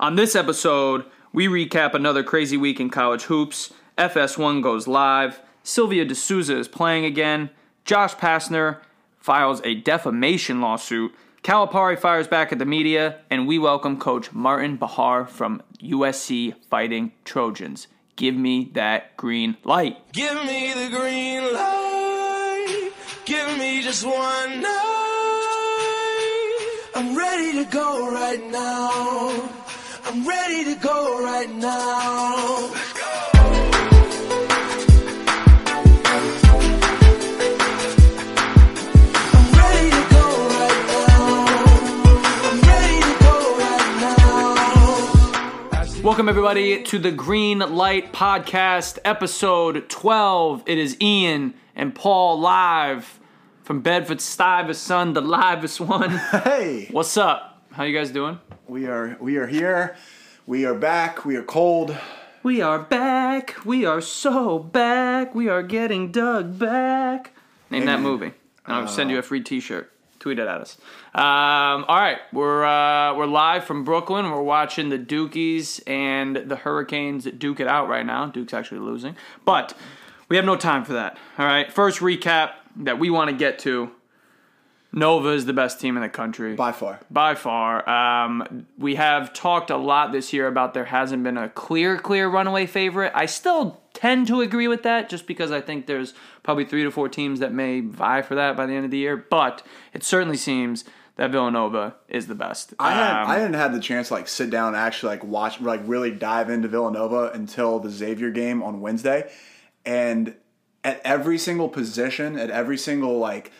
On this episode, we recap another crazy week in college hoops. FS1 goes live. Silvio De Sousa is playing again. Josh Pastner files a defamation lawsuit. Calipari fires back at the media, and we welcome Coach Martin Bahar from USC Fighting Trojans. Give me that green light. Give me the green light. Give me just one night. I'm ready to go right now. I'm ready to go right now. I'm ready to go right now. I'm ready to go right now. Welcome, everybody, to the Green Light Podcast, episode 12. It is Ian and Paul live from Bedford Stuyvesant, the livest one. Hey, What's up? How you guys doing? we are we are here. We are back. We are cold. We are back. We are so back. We are getting dug back. Name that movie. And I'll send you a free T-shirt. Tweet it at us. Um, all right, we're uh, we're live from Brooklyn. We're watching the Dukies and the Hurricanes duke it out right now. Duke's actually losing, but we have no time for that. All right, first recap that we want to get to. Nova is the best team in the country By far. by far. Um, we have talked a lot this year about there hasn't been a clear, clear runaway favorite. I still tend to agree with that just because I think there's probably three to four teams that may vie for that by the end of the year. But it certainly seems that Villanova is the best. I had Um, I didn't have the chance to like sit down and actually like watch like really dive into Villanova until the Xavier game on Wednesday, and at every single position, at every single like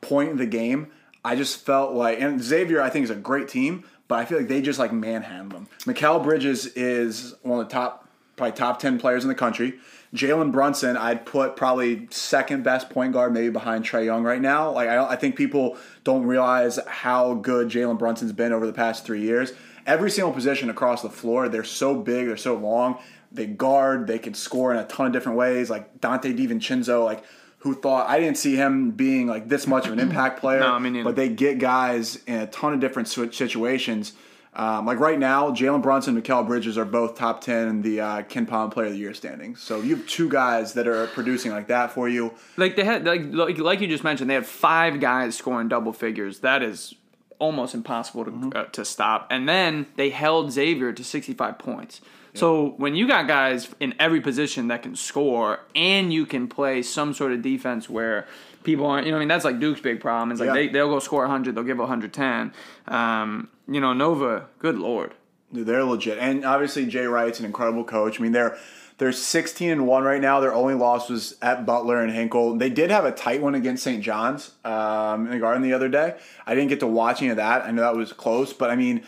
point in the game, I just felt like and Xavier I think is a great team, but I feel like they just like manhandle them. Mikal Bridges is one of the top probably top ten players in the country. Jalen Brunson, I'd put probably second best point guard, maybe behind Trae Young right now. Like I, I think people don't realize how good Jalen Brunson's been over the past three years. Every single position across the floor, they're so big, they're so long. They guard, they can score in a ton of different ways. Like Donte DiVincenzo, like who thought I didn't see him being like this much of an impact player. No, me neither. but they get guys in a ton of different situations. Um, like right now, Jalen Brunson and Mikal Bridges are both top 10 in the uh, KenPom Player of the Year standings. So you have two guys that are producing like that for you. like they had like, like like you just mentioned, they had five guys scoring double figures. That is almost impossible to Mm-hmm. uh, to stop. And then they held Xavier to 65 points. So when you got guys in every position that can score and you can play some sort of defense where people aren't, you know, I mean, that's like Duke's big problem. It's like Yeah. they they'll go score 100, they'll give 110. Um, you know, Nova, good lord. Dude, they're legit. And obviously Jay Wright's an incredible coach. I mean, they're they're 16 and 1 right now. Their only loss was at Butler and Hinkle. They did have a tight one against St. John's um, in the Garden the other day. I didn't get to watch any of that. I know that was close, but I mean,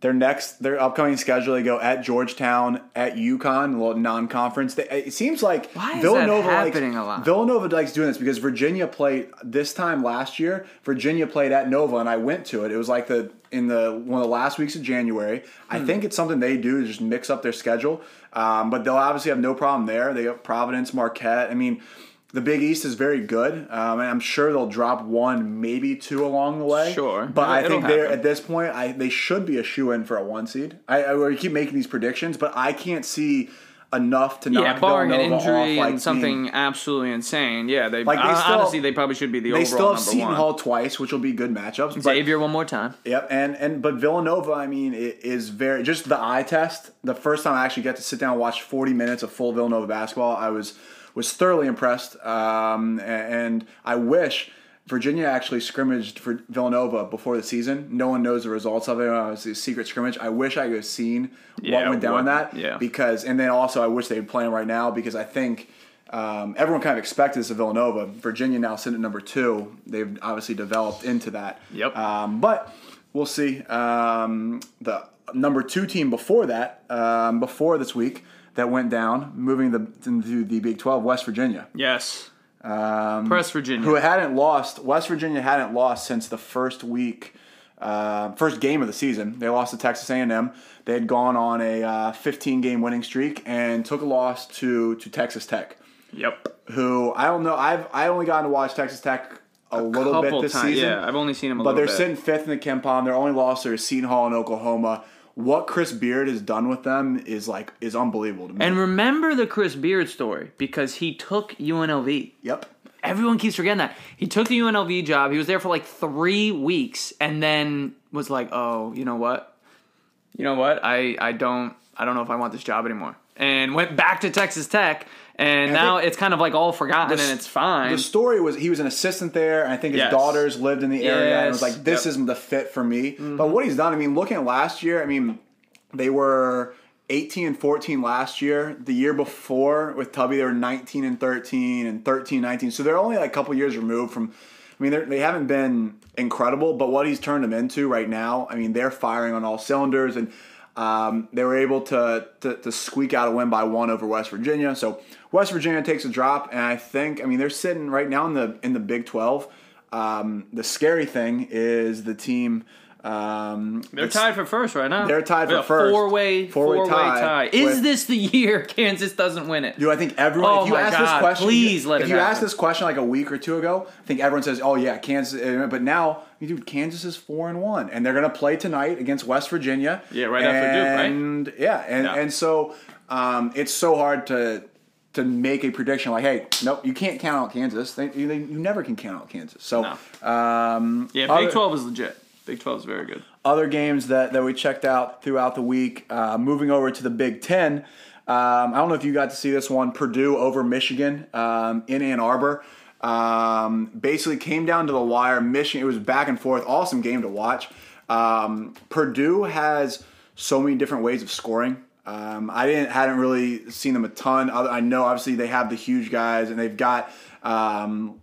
their next, their upcoming schedule, they go at Georgetown, at UConn, a little non-conference. They, it seems like Why is that Villanova happening likes, a lot? Villanova likes doing this because Virginia played this time last year. Virginia played at Nova, and I went to it. It was like the in the one of the last weeks of January. I Hmm. think it's something they do to just mix up their schedule. Um, but they'll obviously have no problem there. They have Providence, Marquette. I mean, the Big East is very good, um, and I'm sure they'll drop one, maybe two along the way. Sure. but I It'll think they're happen. at this point, I they should be a shoe in for a one seed. I, I we keep making these predictions, but I can't see enough to knock Yeah, barring an Villanova injury off, like, and being- something absolutely insane. Yeah, they, Like, they hon- still- honestly they probably should be the They overall still have Seton one. Hall twice, which will be good matchups. But, Xavier one more time. Yep, and and but Villanova, I mean, it is very just the eye test. The first time I actually got to sit down and watch 40 minutes of full Villanova basketball, I was was thoroughly impressed. Um, and I wish Virginia actually scrimmaged for Villanova before the season. No one knows the results of it. Uh, It was a secret scrimmage. I wish I could have seen Yeah, what went down what- in that. yeah. Because and then also I wish they'd play them right now because I think. Um, everyone kind of expected this of Villanova. Virginia now sitting at number two. They've obviously developed into that. Yep. Um, but we'll see. Um, the number two team before that, um, before this week, that went down, moving the into the Big Twelve, West Virginia, Yes. Um, Press Virginia. who hadn't lost. West Virginia hadn't lost since the first week, uh, first game of the season. They lost to Texas A&M. They had gone on a uh, 15 game winning streak and took a loss to to Texas Tech, yep. who I don't know. I've I only gotten to watch Texas Tech a, little bit this times. season. Yeah, I've only seen a But they're bit. sitting fifth in the KenPom. Their only loss there is Seton Hall in Oklahoma. What Chris Beard has done with them is like is unbelievable to me. And remember the Chris Beard story because he took UNLV. yep. Everyone keeps forgetting that. He took the UNLV job. He was there for like three weeks and then was like, oh, you know what? You know what? I, I don't I don't know if I want this job anymore. And went back to Texas Tech and now it's kind of like all forgotten the- and it's fine. The story was he was an assistant there, and I think his Yes. daughters lived in the area, and it was like, this Yep. isn't the fit for me. Mm-hmm. But what he's done, I mean, looking at last year, I mean, they were 18 and 14 last year. The year before with Tubby, they were 19 and 13 and 13 19. So they're only like a couple years removed from. I mean, they haven't been incredible, but what he's turned them into right now, I mean, they're firing on all cylinders, and um, they were able to, to to squeak out a win by one over West Virginia. So West Virginia takes a drop, and I think, I mean, they're sitting right now in the in the Big 12. Um, the scary thing is the team. Um, They're tied for first right now. They're tied for first. Four-way, Four-way four-way tie tie. Is with- this the year Kansas doesn't win it? Dude, I think everyone. Oh if you my ask this question, please let if you happen. asked this question like a week or two ago, I think everyone says, "Oh yeah, Kansas." But now, dude, Kansas is four and one, and they're gonna play tonight against West Virginia. Yeah, right after Duke, right? And yeah, and Yeah. and so um, it's so hard to to make a prediction like, "Hey, nope, you can't count out Kansas. They, you, they, you never can count out Kansas." So, um, Yeah, Big 12 is legit. Big 12 is very good. other games that, that we checked out throughout the week. Uh, moving over to the Big Ten. Um, I don't know if you got to see this one. Purdue over Michigan um, in Ann Arbor. Um, basically came down to the wire. Michigan. It was back and forth. Awesome game to watch. Um, Purdue has so many different ways of scoring. Um, I didn't hadn't really seen them a ton. I know obviously they have the huge guys and they've got um,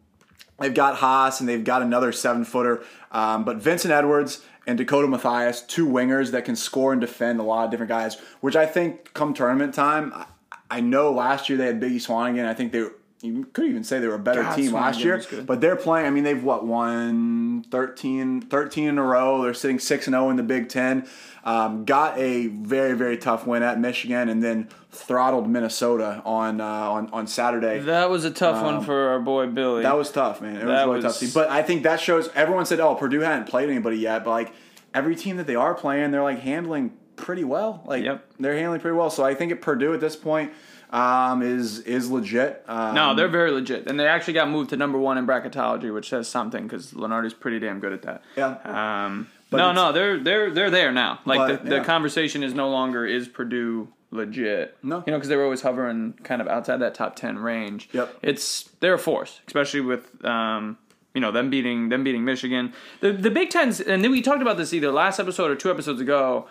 They've got Haas and they've got another seven footer. Um, but Vincent Edwards and Dakota Mathias, two wingers that can score and defend a lot of different guys, which I think come tournament time, I, I know last year they had Biggie Swanigan. I think they you could even say they were a better God, team last Swanigan year. was. But they're playing, I mean, they've what, won 13, 13 in a row. They're sitting 6 and 0 in the Big Ten. Um, got a very, very tough win at Michigan and then throttled Minnesota on, uh, on, on Saturday. That was a tough one for our boy Billy. Um, That was tough, man. It was That really was- tough. To. But I think that shows. Everyone said, "Oh, Purdue hadn't played anybody yet," but like every team that they are playing, they're like handling pretty well. Like Yep. they're handling pretty well. So I think at Purdue at this point um, is is legit. Um, No, they're very legit, and they actually got moved to number one in bracketology, which says something because Lunardi's pretty damn good at that. Yeah. Um, But no, no, they're they're they're there now. Like But, the, the yeah. conversation is no longer is Purdue legit. No. you know, because they were always hovering kind of outside that top ten range. Yep. it's they're a force, especially with. Um, you know them beating them beating Michigan. The the Big Ten's and then we talked about this either last episode or two episodes ago.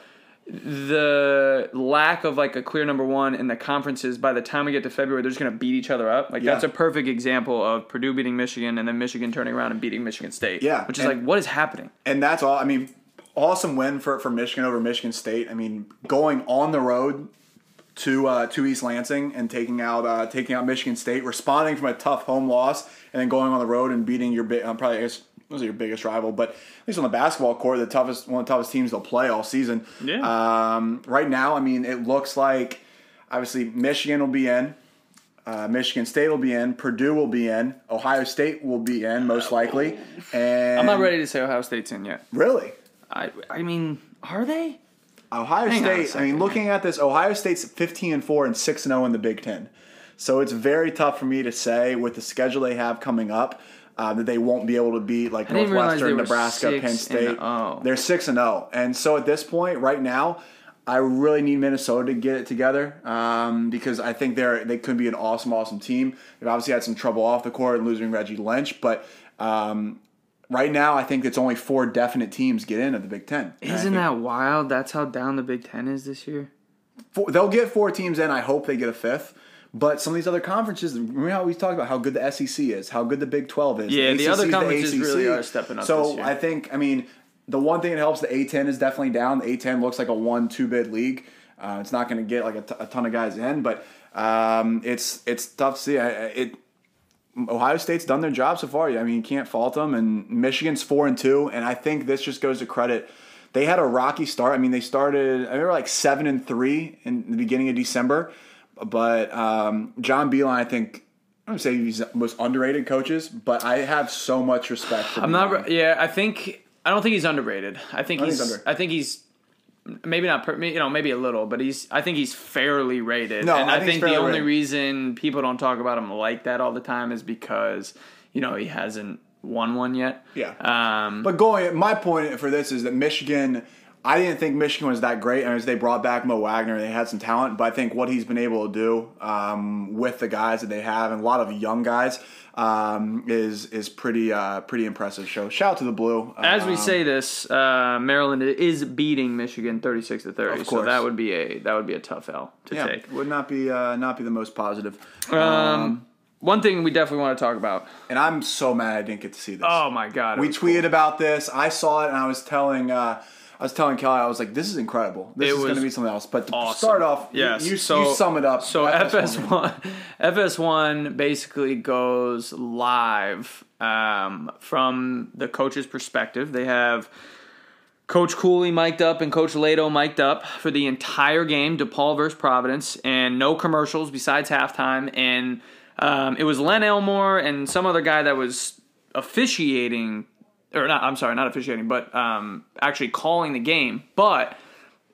The lack of like a clear number one in the conferences by the time we get to February, they're just gonna beat each other up. Like Yeah. that's a perfect example of Purdue beating Michigan and then Michigan turning around and beating Michigan State. Yeah, which is and- like what is happening? and that's all. I mean, awesome win for, for Michigan over Michigan State. I mean, going on the road to uh, to East Lansing and taking out uh, taking out Michigan State, responding from a tough home loss, and then going on the road and beating your big, um, probably I are your biggest rival, but at least on the basketball court, the toughest one of the toughest teams they'll play all season. Yeah. Um, right now, I mean, it looks like obviously Michigan will be in. Uh, Michigan State will be in. Purdue will be in. Ohio State will be in, most likely. And I'm not ready to say Ohio State's in yet. Really, I I mean, are they? Ohio Hang State. I mean, looking at this, Ohio State's 15 and four and six and zero in the Big Ten. So it's very tough for me to say with the schedule they have coming up uh, that they won't be able to beat like I didn't realize they Northwestern, Nebraska, Penn and State. oh. They're six and zero, and so at this point, right now. I really need Minnesota to get it together um, because I think they're they could be an awesome, awesome team. They've obviously had some trouble off the court and losing Reggie Lynch, but um, right now I think it's only four definite teams get in at the Big Ten. Isn't that wild? That's how down the Big Ten is this year. four, they'll get four teams in. I hope they get a fifth. But some of these other conferences, remember how we talked about how good the SEC is, how good the Big Twelve is. Yeah, the ACC other conferences ACC. really are stepping up So. I think, I mean, the one thing that helps the A10 is definitely down. The A10 looks like a one-two bid league. Uh, it's not going to get like a, t- a ton of guys in, but um, it's it's tough to see. I, I- it Ohio State's done their job so far. I mean, you can't fault them. And Michigan's four and two, and I think this just goes to credit. They had a rocky start. I mean, they started. They were like seven and three in the beginning of December, but um, John Beilein, I think. I don't say he's the most underrated coaches, but I have so much respect for. I'm Beilein. not. Yeah, I think I don't think he's underrated. I think I think he's. I think he's maybe not per, you know maybe a little, but he's I think he's fairly rated. No, and I I, think think the only rated. reason people don't talk about him like that all the time is because you know he hasn't won one yet. Yeah. Um, But going, my point for this is that Michigan. I didn't think Michigan was that great. I mean, they brought back Mo Wagner, they had some talent, but I think what he's been able to do um, with the guys that they have, and a lot of young guys, um, is is pretty uh, pretty impressive. So shout out to the Blue. as we Um, say this, uh, Maryland is beating Michigan thirty six to thirty. So that would be a that would be a tough L to yeah, take. would not be uh, not be the most positive. Um, one thing we definitely want to talk about. And I'm so mad I didn't get to see this. Oh my god, we tweeted about this. I saw it, and I was telling. Uh, I was telling Kelly, I was like, "This is incredible. This It is going was to be something else." But to awesome. start off, Yes. you, you, so, you sum it up. So FS1. FS1, FS1 basically goes live um, from the coach's perspective. They have Coach Cooley mic'd up and Coach Leitao mic'd up for the entire game, DePaul versus Providence, and no commercials besides halftime. And um, it was Len Elmore and some other guy that was officiating, or not, I'm sorry, not officiating, but um, actually calling the game. But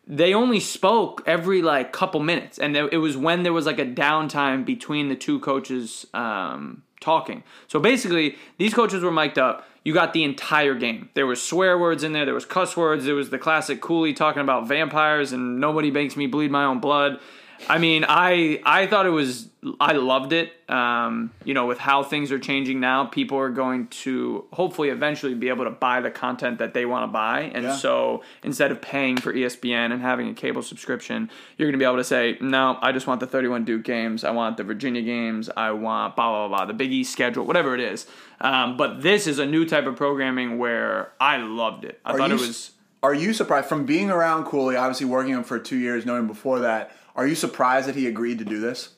they only spoke every like couple minutes, and it was when there was like a downtime between the two coaches um, talking. So basically, these coaches were mic'd up. You got the entire game. There was swear words in there. There was cuss words. There was the classic Cooley talking about vampires and nobody makes me bleed my own blood. I mean, I I thought it was I loved it. Um, you know, with how things are changing now, people are going to hopefully eventually be able to buy the content that they want to buy, and Yeah. so instead of paying for ESPN and having a cable subscription, you're going to be able to say, no, I just want the 31 Duke games. I want the Virginia games. I want blah blah blah, the Big East schedule, whatever it is. Um, but this is a new type of programming where I loved it. I Are thought you it was. Are you surprised from being around Cooley, obviously working him for two years, knowing before that? Are you surprised that he agreed to do this?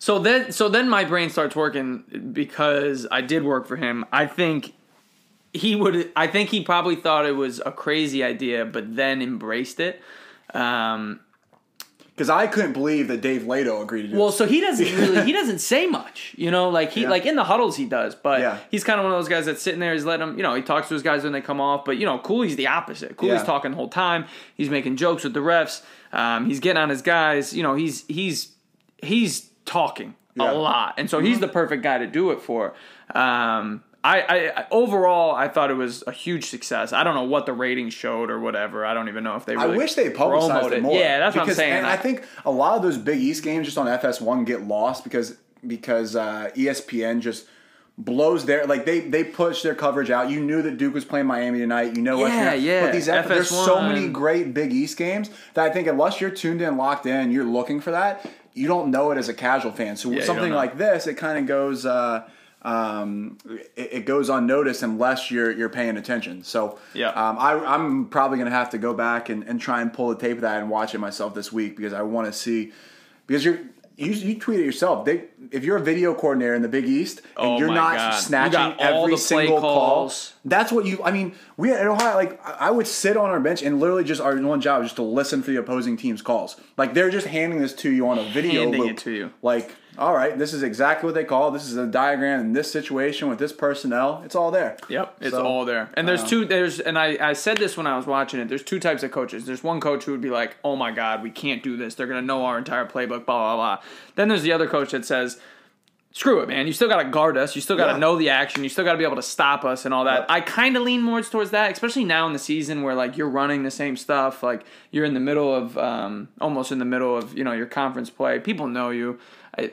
So then, so then my brain starts working because I did work for him. I think he would. I think he probably thought it was a crazy idea, but then embraced it. Um, Because I couldn't believe that Dave Leitao agreed to do well, this. so he doesn't really. He doesn't say much. You know, like he Yeah. like in the huddles he does, but Yeah. he's kind of one of those guys that's sitting there. He's letting them. You know, he talks to his guys when they come off, but you know, Cooley's the opposite. Cooley's Yeah. talking the whole time. He's making jokes with the refs. Um, he's getting on his guys. You know, he's he's he's talking. Mm-hmm. a lot, and so he's the perfect guy to do it for. Um, I, I overall I thought it was a huge success. I don't know what the ratings showed or whatever. I don't even know if they. I wish they publicized promoted it more. Yeah, that's what I'm saying. And I think a lot of those Big East games just on FS1 get lost because because uh, ESPN just blows their like they they push their coverage out. You knew that Duke was playing Miami tonight. You know what? Yeah, yeah. But these F- there's so many great Big East games that I think unless you're tuned in, locked in, you're looking for that. You don't know it as a casual fan. So don't something like this, it kind of goes. Uh, um, it, it goes unnoticed unless you're you're paying attention. So Yeah. um, I, I'm probably gonna have to go back and, and try and pull the tape of that and watch it myself this week because I want to see because you're you, you tweet it yourself. They, if you're a video coordinator in the Big East and Oh you're not God. Snatching all every single call, calls. that's what you. I mean, we at Ohio like I would sit on our bench and literally just our one job is just to listen for the opposing team's calls. Like they're just handing this to you on a video Handing loop. it to you. Like, all right, this is exactly what they call. This is a diagram in this situation with this personnel. It's all there. Yep, it's So, all there. And there's uh, two. There's and I I said this when I was watching it. There's two types of coaches. There's one coach who would be like, "Oh my God, we can't do this. They're gonna know our entire playbook." Blah blah blah. Then there's the other coach that says. Screw it, man. You still got to guard us. You still got to Yeah. know the action. You still got to be able to stop us and all that. I kind of lean more towards that, especially now in the season where like you're running the same stuff. Like you're in the middle of, um, almost in the middle of you know your conference play. People know you. I,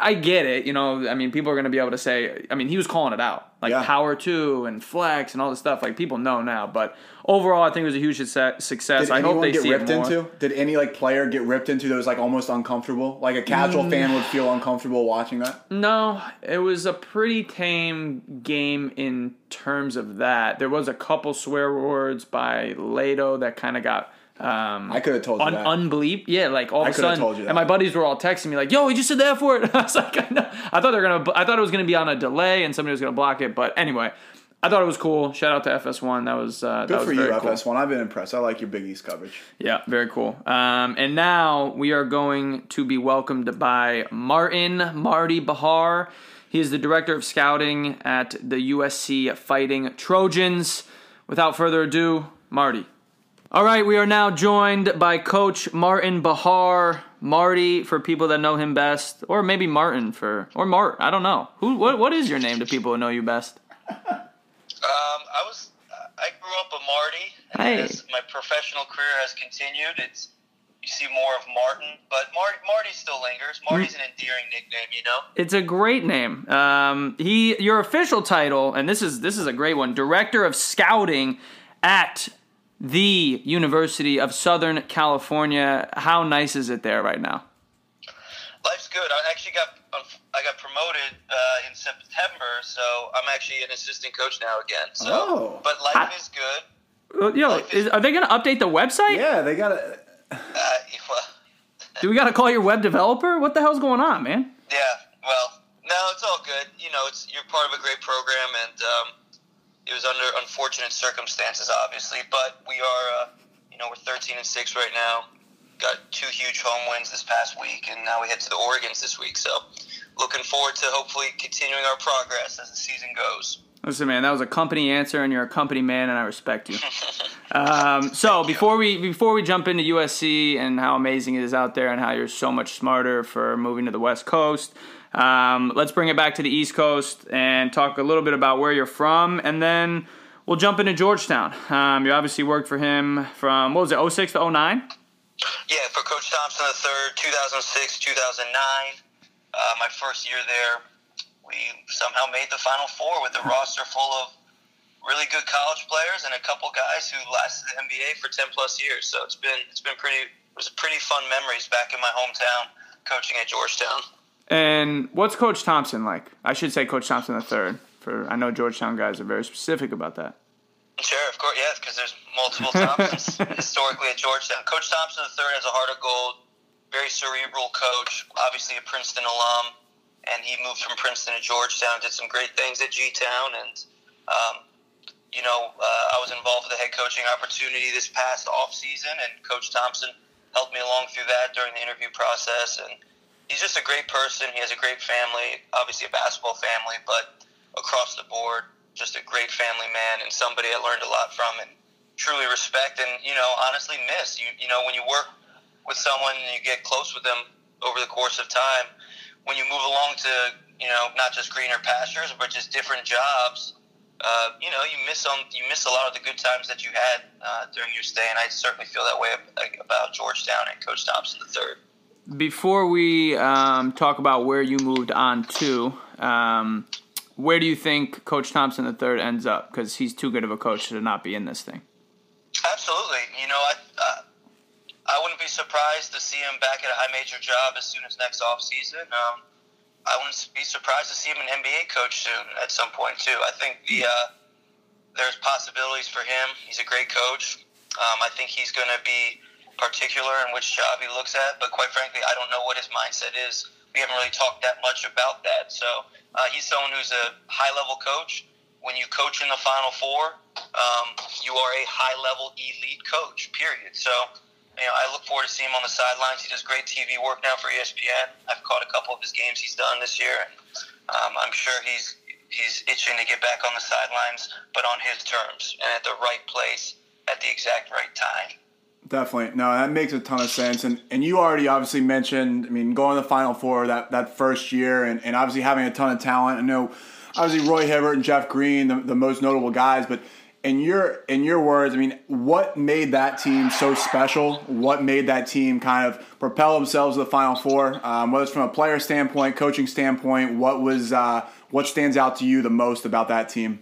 I get it. You know, I mean, people are going to be able to say. I mean, he was calling it out, like Yeah. power two and flex and all this stuff. Like people know now. But overall, I think it was a huge success. success. Did I hope they get see ripped it more. into? Did any like player get ripped into that was like almost uncomfortable? Like a casual Mm. fan would feel uncomfortable watching that. No, it was a pretty tame game in terms of that. There was a couple swear words by Leitao that kind of got um, I could have told you un- that. unbleep. Yeah, like all I of a sudden, told you that. and my buddies were all texting me like, "Yo, he just said that for it." I was like, I, know. I thought they were gonna. I thought it was gonna be on a delay and somebody was gonna block it. But anyway, I thought it was cool. Shout out to FS1. That was uh, that Good was for you, cool. FS1. I've been impressed. I like your Big East coverage. Yeah, very cool. Um, and now we are going to be welcomed by Martin Marty Bahar. He is the director of scouting at the USC Fighting Trojans. Without further ado, Marty. All right, we are now joined by Coach Martin Bahar. Marty, for people that know him best, or maybe Martin for, or Mart. I don't know. Who? What? What is your name to people who know you best? Um, I was I grew up a Marty, and Hey. as my professional career has continued, it's you see more of Martin, but Marty Marty still lingers. Marty's an endearing nickname, you know. It's a great name. Um, he, your official title, and this is this is a great one. Director of Scouting at the University of Southern California. How nice is it there right now? Life's good. I actually got I got promoted uh, in September, so I'm actually an assistant coach now again. So, Oh. but life Hi- is good. Well, Yo, is, are they going to update the website? Yeah, they got to. Uh, well, Do we got to call your web developer? What the hell's going on, man? Yeah, well, no, it's all good. You know, it's you're part of a great program, and um, it was under unfortunate circumstances, obviously. But we are, uh, you know, we're 13 and six right now. Got two huge home wins this past week, and now we head to the Oregon's this week. So, looking forward to hopefully continuing our progress as the season goes. Listen, man, that was a company answer, and you're a company man, and I respect you. Um, so before we before we jump into USC and how amazing it is out there, and how you're so much smarter for moving to the West Coast, um, let's bring it back to the East Coast and talk a little bit about where you're from, and then we'll jump into Georgetown. Um, you obviously worked for him from what was it, 06 to 09? Yeah, for Coach Thompson III, 2006, 2009. Uh, my first year there, we somehow made the Final Four with a roster full of really good college players and a couple guys who lasted the NBA for 10 plus years. So it's been it's been pretty it was pretty fun memories back in my hometown coaching at Georgetown. And what's Coach Thompson like? I should say Coach Thompson the third. For I know Georgetown guys are very specific about that. Sure, of course, yes, because there's multiple Thompsons historically at Georgetown. Coach Thompson the third has a heart of gold, very cerebral coach, obviously a Princeton alum, and he moved from Princeton to Georgetown, did some great things at G Town, and um, you know, uh, I was involved with a head coaching opportunity this past off season, and Coach Thompson helped me along through that during the interview process, and he's just a great person. He has a great family, obviously a basketball family, but across the board, just a great family man and somebody I learned a lot from and truly respect and you know honestly miss. You you know when you work with someone and you get close with them over the course of time, when you move along to you know not just greener pastures but just different jobs. Uh, you know, you miss on you miss a lot of the good times that you had uh, during your stay, and I certainly feel that way about Georgetown and Coach Thompson III. Before we um, talk about where you moved on to, um, where do you think Coach Thompson III ends up? Because he's too good of a coach to not be in this thing. Absolutely. You know, I uh, I wouldn't be surprised to see him back at a high major job as soon as next off season. Um, I wouldn't be surprised to see him an NBA coach soon at some point too. I think the uh, there's possibilities for him. He's a great coach. Um, I think he's going to be particular in which job he looks at, but quite frankly, I don't know what his mindset is. We haven't really talked that much about that. So uh, he's someone who's a high level coach. When you coach in the Final Four, um, you are a high level elite coach. Period. So you know, I look forward to seeing him on the sidelines. He does great TV work now for ESPN. I've caught a couple of his games he's done this year, and um, I'm sure he's he's itching to get back on the sidelines, but on his terms and at the right place at the exact right time. Definitely. No, that makes a ton of sense. And and you already obviously mentioned, I mean, going to the Final Four that, that first year and, and obviously having a ton of talent. I know obviously Roy Hibbert and Jeff Green, the, the most notable guys, but in your in your words, I mean, what made that team so special? What made that team kind of propel themselves to the Final Four? Um, whether it's from a player standpoint, coaching standpoint, what was uh, what stands out to you the most about that team?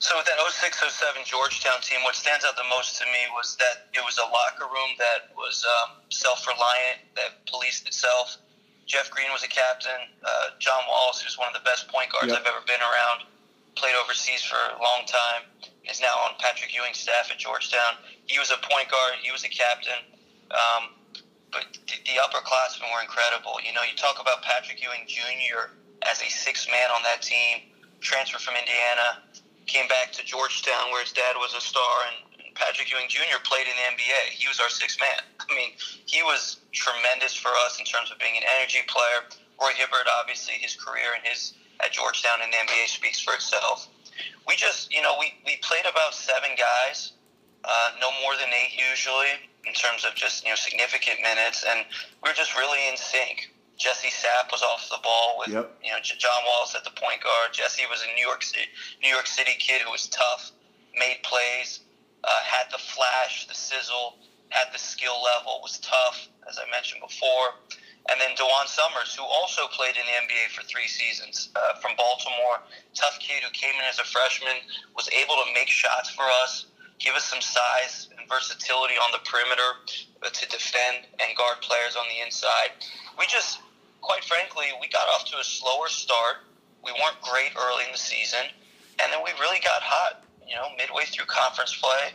So with that 0607 Georgetown team, what stands out the most to me was that it was a locker room that was um, self-reliant, that policed itself. Jeff Green was a captain. Uh, John Wallace, who's one of the best point guards Yep. I've ever been around, played overseas for a long time. Is now on Patrick Ewing's staff at Georgetown. He was a point guard. He was a captain. Um, but the, the upperclassmen were incredible. You know, you talk about Patrick Ewing Jr. as a sixth man on that team, transfer from Indiana, came back to Georgetown where his dad was a star, and Patrick Ewing Jr. played in the NBA. He was our sixth man. I mean, he was tremendous for us in terms of being an energy player. Roy Hibbert, obviously, his career and his at Georgetown in the NBA speaks for itself. We just, you know, we, we played about seven guys uh, no more than eight usually in terms of just you know significant minutes, and we are just really in sync. Jesse Sapp was off the ball with Yep. you know J- John Wallace at the point guard. Jesse was a New York City New York City kid who was tough, made plays, uh, had the flash, the sizzle, had the skill level, was tough as I mentioned before. And then DaJuan Summers, who also played in the NBA for three seasons uh, from Baltimore, tough kid who came in as a freshman, was able to make shots for us, give us some size and versatility on the perimeter to defend and guard players on the inside. We just, quite frankly, we got off to a slower start. We weren't great early in the season, and then we really got hot, you know, midway through conference play,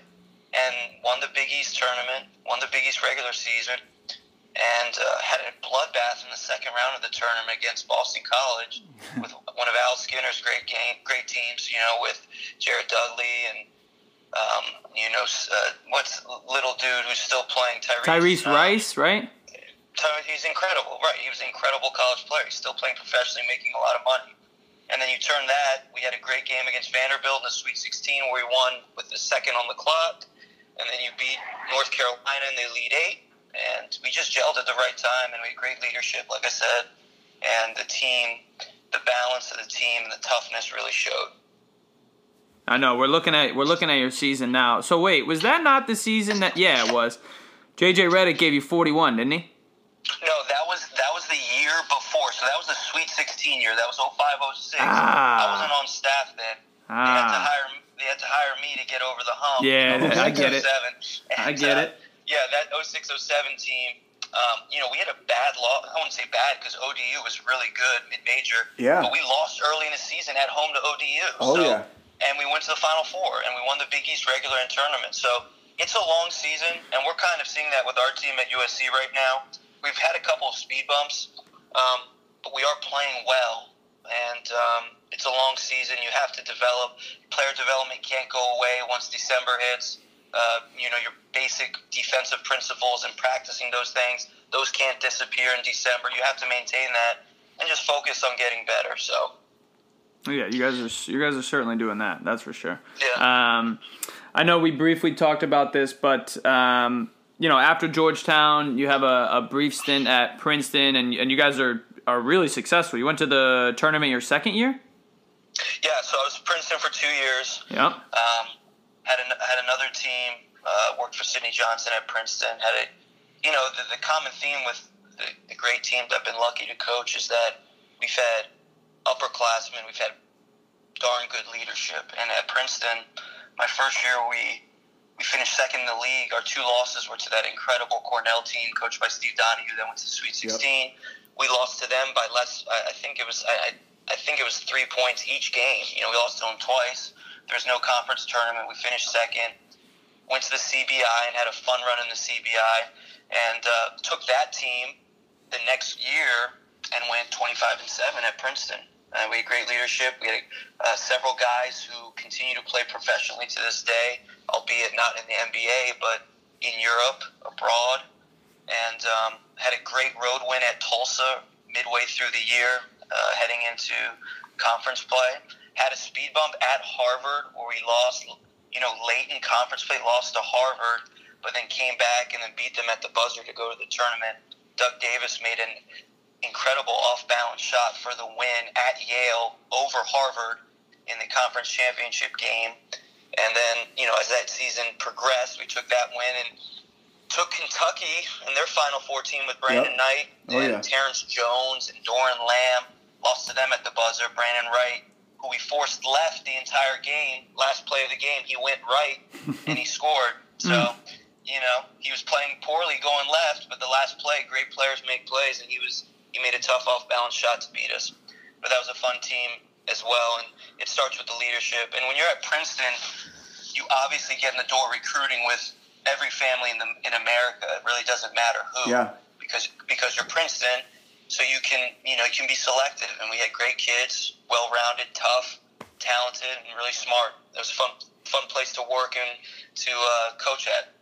and won the Big East tournament, won the Big East regular season, and uh, had a bloodbath in the second round of the tournament against Boston College with one of Al Skinner's great game, great teams. You know, with Jared Dudley and um, you know uh, what's little dude who's still playing Tyrese. Tyrese um, Rice, right? He's incredible, right? He was an incredible college player. He's still playing professionally, making a lot of money. And then you turn that. We had a great game against Vanderbilt in the Sweet 16, where we won with the second on the clock. And then you beat North Carolina, and they lead eight. And we just gelled at the right time, and we had great leadership, like I said. And the team, the balance of the team, and the toughness really showed. I know we're looking at we're looking at your season now. So wait, was that not the season that? Yeah, it was. JJ Redick gave you 41, didn't he? No, that was that was the year before. So that was the Sweet 16 year. That was 0506. Ah. I wasn't on staff then. They had to Ah, hire they had to hire me to get over the hump. Yeah, I get it. 0607. I get uh, it. Yeah, that 0607 team. Um, you know, we had a bad loss. I wouldn't say bad because ODU was really good mid major. Yeah. But we lost early in the season at home to ODU. Oh, so, yeah. And we went to the Final Four and we won the Big East regular and tournament. So it's a long season, and we're kind of seeing that with our team at USC right now. We've had a couple of speed bumps, um, but we are playing well. And um, it's a long season. You have to develop. Player development can't go away once December hits. Uh, you know, your basic defensive principles and practicing those things, those can't disappear in December. You have to maintain that and just focus on getting better. So, yeah, you guys are you guys are certainly doing that. That's for sure. Yeah. Um, I know we briefly talked about this, but um, you know, after Georgetown, you have a, a brief stint at Princeton, and and you guys are are really successful. You went to the tournament your second year. yeah, so I was at Princeton for two years. Yeah. Um, had an, had another team. Uh, worked for Sydney Johnson at Princeton. Had a, you know, the, the common theme with the, the great teams I've been lucky to coach is that we've had upperclassmen. We've had darn good leadership. And at Princeton, my first year, we we finished second in the league. Our two losses were to that incredible Cornell team, coached by Steve Donahue, that went to the Sweet 16. We lost to them by less. I, I think it was. I, I I think it was three points each game. You know, we lost to them twice. There was no conference tournament. We finished second. Went to the CBI and had a fun run in the CBI, and uh, took that team the next year and went 25 and seven at Princeton. Uh, we had great leadership. We had uh, several guys who continue to play professionally to this day, albeit not in the NBA, but in Europe, abroad, and um, had a great road win at Tulsa midway through the year, uh, heading into conference play. Had a speed bump at Harvard where we lost, you know, late in conference play, lost to Harvard, but then came back and then beat them at the buzzer to go to the tournament. Doug Davis made an incredible off balance shot for the win at Yale over Harvard in the conference championship game. And then, you know, as that season progressed, we took that win and took Kentucky in their Final Four team with Brandon Yep. Knight Oh, and yeah. Terrence Jones and Doron Lamb. Lost to them at the buzzer. Brandon Wright, who we forced left the entire game, last play of the game, he went right and he scored. So, hmm. you know, he was playing poorly going left, but the last play, great players make plays, and he was he made a tough off balance shot to beat us. But that was a fun team as well, and it starts with the leadership. And when you're at Princeton, you obviously get in the door recruiting with every family in the in America. It really doesn't matter who, Yeah. because because you're Princeton, so you can you know you can be selective. And we had great kids, well rounded, tough, talented, and really smart. It was a fun fun place to work and to uh, coach at.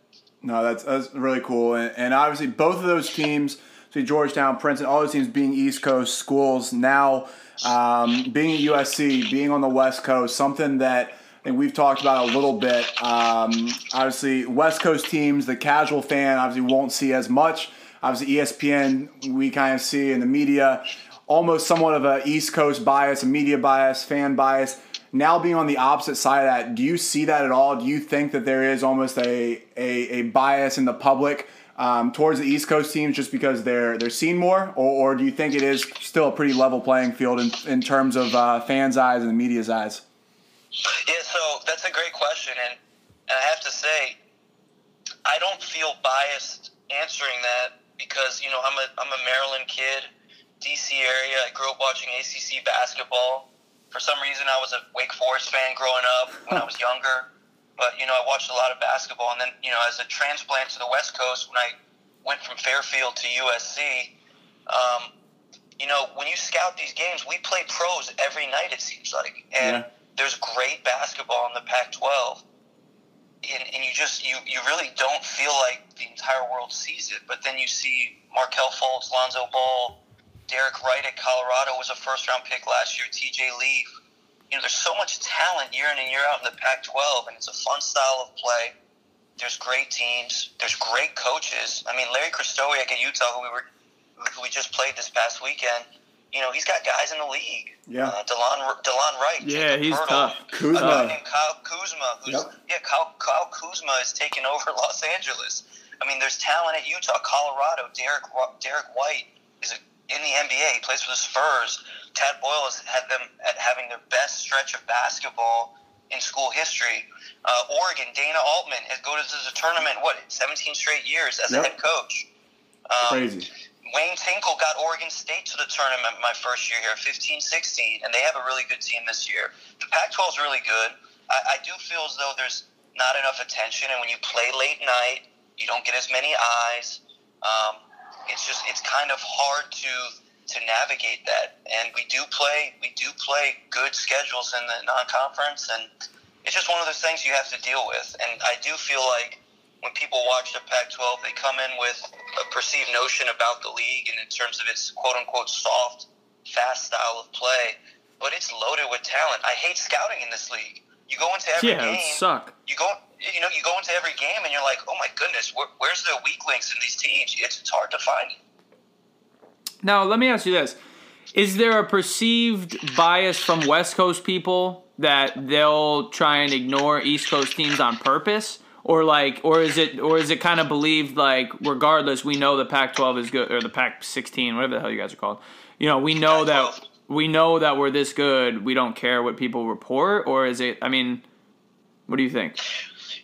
No, that's that's really cool, and, and obviously both of those teams, so Georgetown, Princeton, all those teams being East Coast schools now, um, being at USC, being on the West Coast, something that think we've talked about a little bit. Um, obviously, West Coast teams, the casual fan obviously won't see as much. Obviously, ESPN, we kind of see in the media almost somewhat of a East Coast bias, a media bias, fan bias. Now being on the opposite side of that, do you see that at all? Do you think that there is almost a, a, a bias in the public um, towards the East Coast teams just because they're they're seen more, or, or do you think it is still a pretty level playing field in, in terms of uh, fans' eyes and the media's eyes? Yeah, so that's a great question, and, and I have to say, I don't feel biased answering that because you know I'm a I'm a Maryland kid, DC area. I grew up watching ACC basketball. For some reason, I was a Wake Forest fan growing up when I was younger. But you know, I watched a lot of basketball, and then you know, as a transplant to the West Coast, when I went from Fairfield to USC, um, you know, when you scout these games, we play pros every night. It seems like, and Yeah. there's great basketball in the Pac-12, and, and you just you you really don't feel like the entire world sees it. But then you see Markelle Fultz, Lonzo Ball, Derek Wright at Colorado was a first-round pick last year. T.J. Leaf. You know, there's so much talent year in and year out in the Pac-12, and it's a fun style of play. There's great teams. There's great coaches. I mean, Larry Krystkowiak at Utah, who we were, who we just played this past weekend. You know, he's got guys in the league. Yeah. Uh, Delon Delon Wright. Yeah, Jakob he's Poeltl, tough. Kuzma. A guy named Kyle Kuzma, who's Yep. yeah, Kyle, Kyle Kuzma is taking over Los Angeles. I mean, there's talent at Utah, Colorado. Derek Derrick White is a, in the NBA. He plays for the Spurs. Tad Boyle has had them at having their best stretch of basketball in school history. Uh, Oregon, Dana Altman has go to the tournament what 17 straight years as Yep. a head coach. Um, Crazy. Wayne Tinkle got Oregon State to the tournament my first year here, 15 16, and they have a really good team this year. The Pac 12 is really good. I, I do feel as though there's not enough attention, and when you play late night, you don't get as many eyes. Um, it's just, it's kind of hard to to navigate that. And we do play, we do play good schedules in the non conference, and it's just one of those things you have to deal with. And I do feel like when people watch the Pac-12, they come in with a perceived notion about the league and in terms of its quote unquote soft, fast style of play. But it's loaded with talent. I hate scouting in this league. You go into every Yeah, game. suck. You go, you know, you go into every game and you're like, oh my goodness, where, where's the weak links in these teams? It's, it's hard to find. Now, let me ask you this. Is there a perceived bias from West Coast people that they'll try and ignore East Coast teams on purpose? Or like or is it or is it kind of believed like regardless we know the Pac 12 is good or the Pac 16, whatever the hell you guys are called. You know, we know that Pac-12. we know that we're this good, we don't care what people report, or is it I mean what do you think?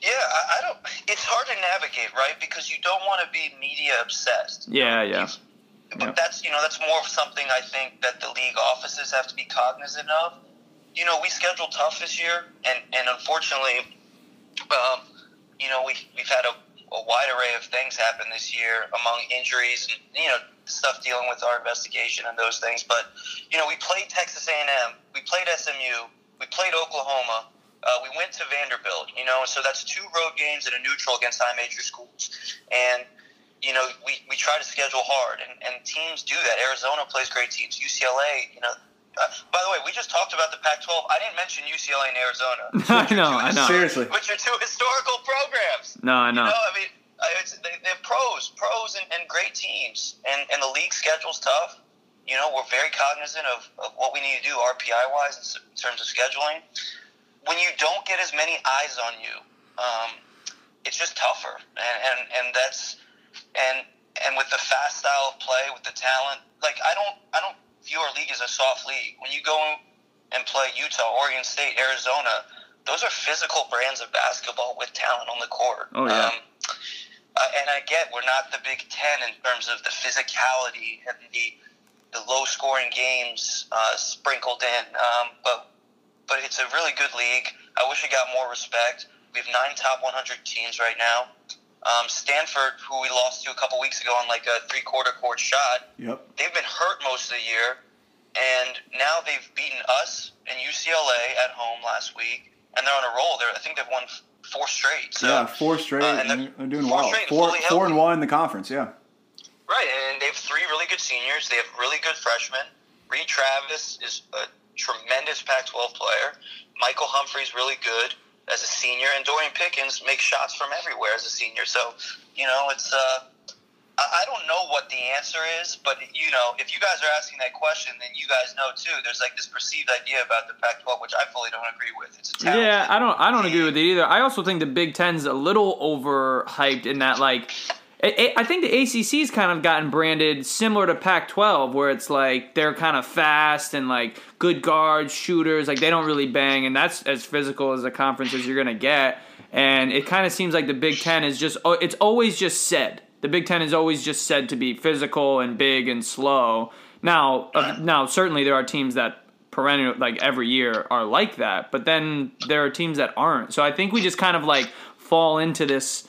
Yeah, I, I don't. It's hard to navigate, right? Because you don't want to be media obsessed. Yeah, yeah. But Yeah. that's you know that's more of something I think that the league offices have to be cognizant of. You know, we scheduled tough this year, and and unfortunately, um, you know we we've had a, a wide array of things happen this year among injuries and you know stuff dealing with our investigation and those things. But you know, we played Texas A&M, we played SMU, we played Oklahoma. Uh, we went to Vanderbilt, you know, so that's two road games and a neutral against high major schools. And you know, we, we try to schedule hard, and, and teams do that. Arizona plays great teams. UCLA, you know. Uh, by the way, we just talked about the Pac-12. I didn't mention UCLA and Arizona. I know, I know. Seriously. Which are two historical programs. No, I know. You know, I mean, it's, they, they're pros, pros, and, and great teams. And, and the league schedule's tough. You know, we're very cognizant of, of what we need to do RPI wise in, in terms of scheduling. When you don't get as many eyes on you, um, it's just tougher. And, and, and that's and and with the fast style of play, with the talent, like I don't I don't view our league as a soft league. When you go and play Utah, Oregon State, Arizona, those are physical brands of basketball with talent on the court. Oh, yeah. Um, uh, and I get we're not the Big Ten in terms of the physicality and the the low scoring games uh, sprinkled in, um, but but it's a really good league. I wish it got more respect. We have nine top 100 teams right now. Um, Stanford, who we lost to a couple weeks ago on like a three quarter court shot, Yep. they've been hurt most of the year, and now they've beaten us and UCLA at home last week, and they're on a roll. They're, I think they've won four straight. So, yeah, four straight. uh, and and they're- they're doing well. Four, fully four and one in the conference. Yeah. Right, and they have three really good seniors. They have really good freshmen. Reed Travis is a tremendous Pac-12 player. Michael Humphrey's really good as a senior, and Dorian Pickens makes shots from everywhere as a senior. So, you know, it's. Uh, I don't know what the answer is, but you know, if you guys are asking that question, then you guys know too. There's like this perceived idea about the Pac-12, which I fully don't agree with. It's a Yeah, I don't. I don't agree with it either. I also think the Big Ten's a little overhyped in that, like, I think the ACC's kind of gotten branded similar to Pac-12, where it's like they're kind of fast and like good guards, shooters. Like they don't really bang, and that's as physical as a conference as you're gonna get. And it kind of seems like the Big Ten is just. oh, It's always just said. The Big Ten is always just said to be physical and big and slow. Now, uh, now certainly there are teams that perennial like every year are like that but then there are teams that aren't so i think we just kind of like fall into this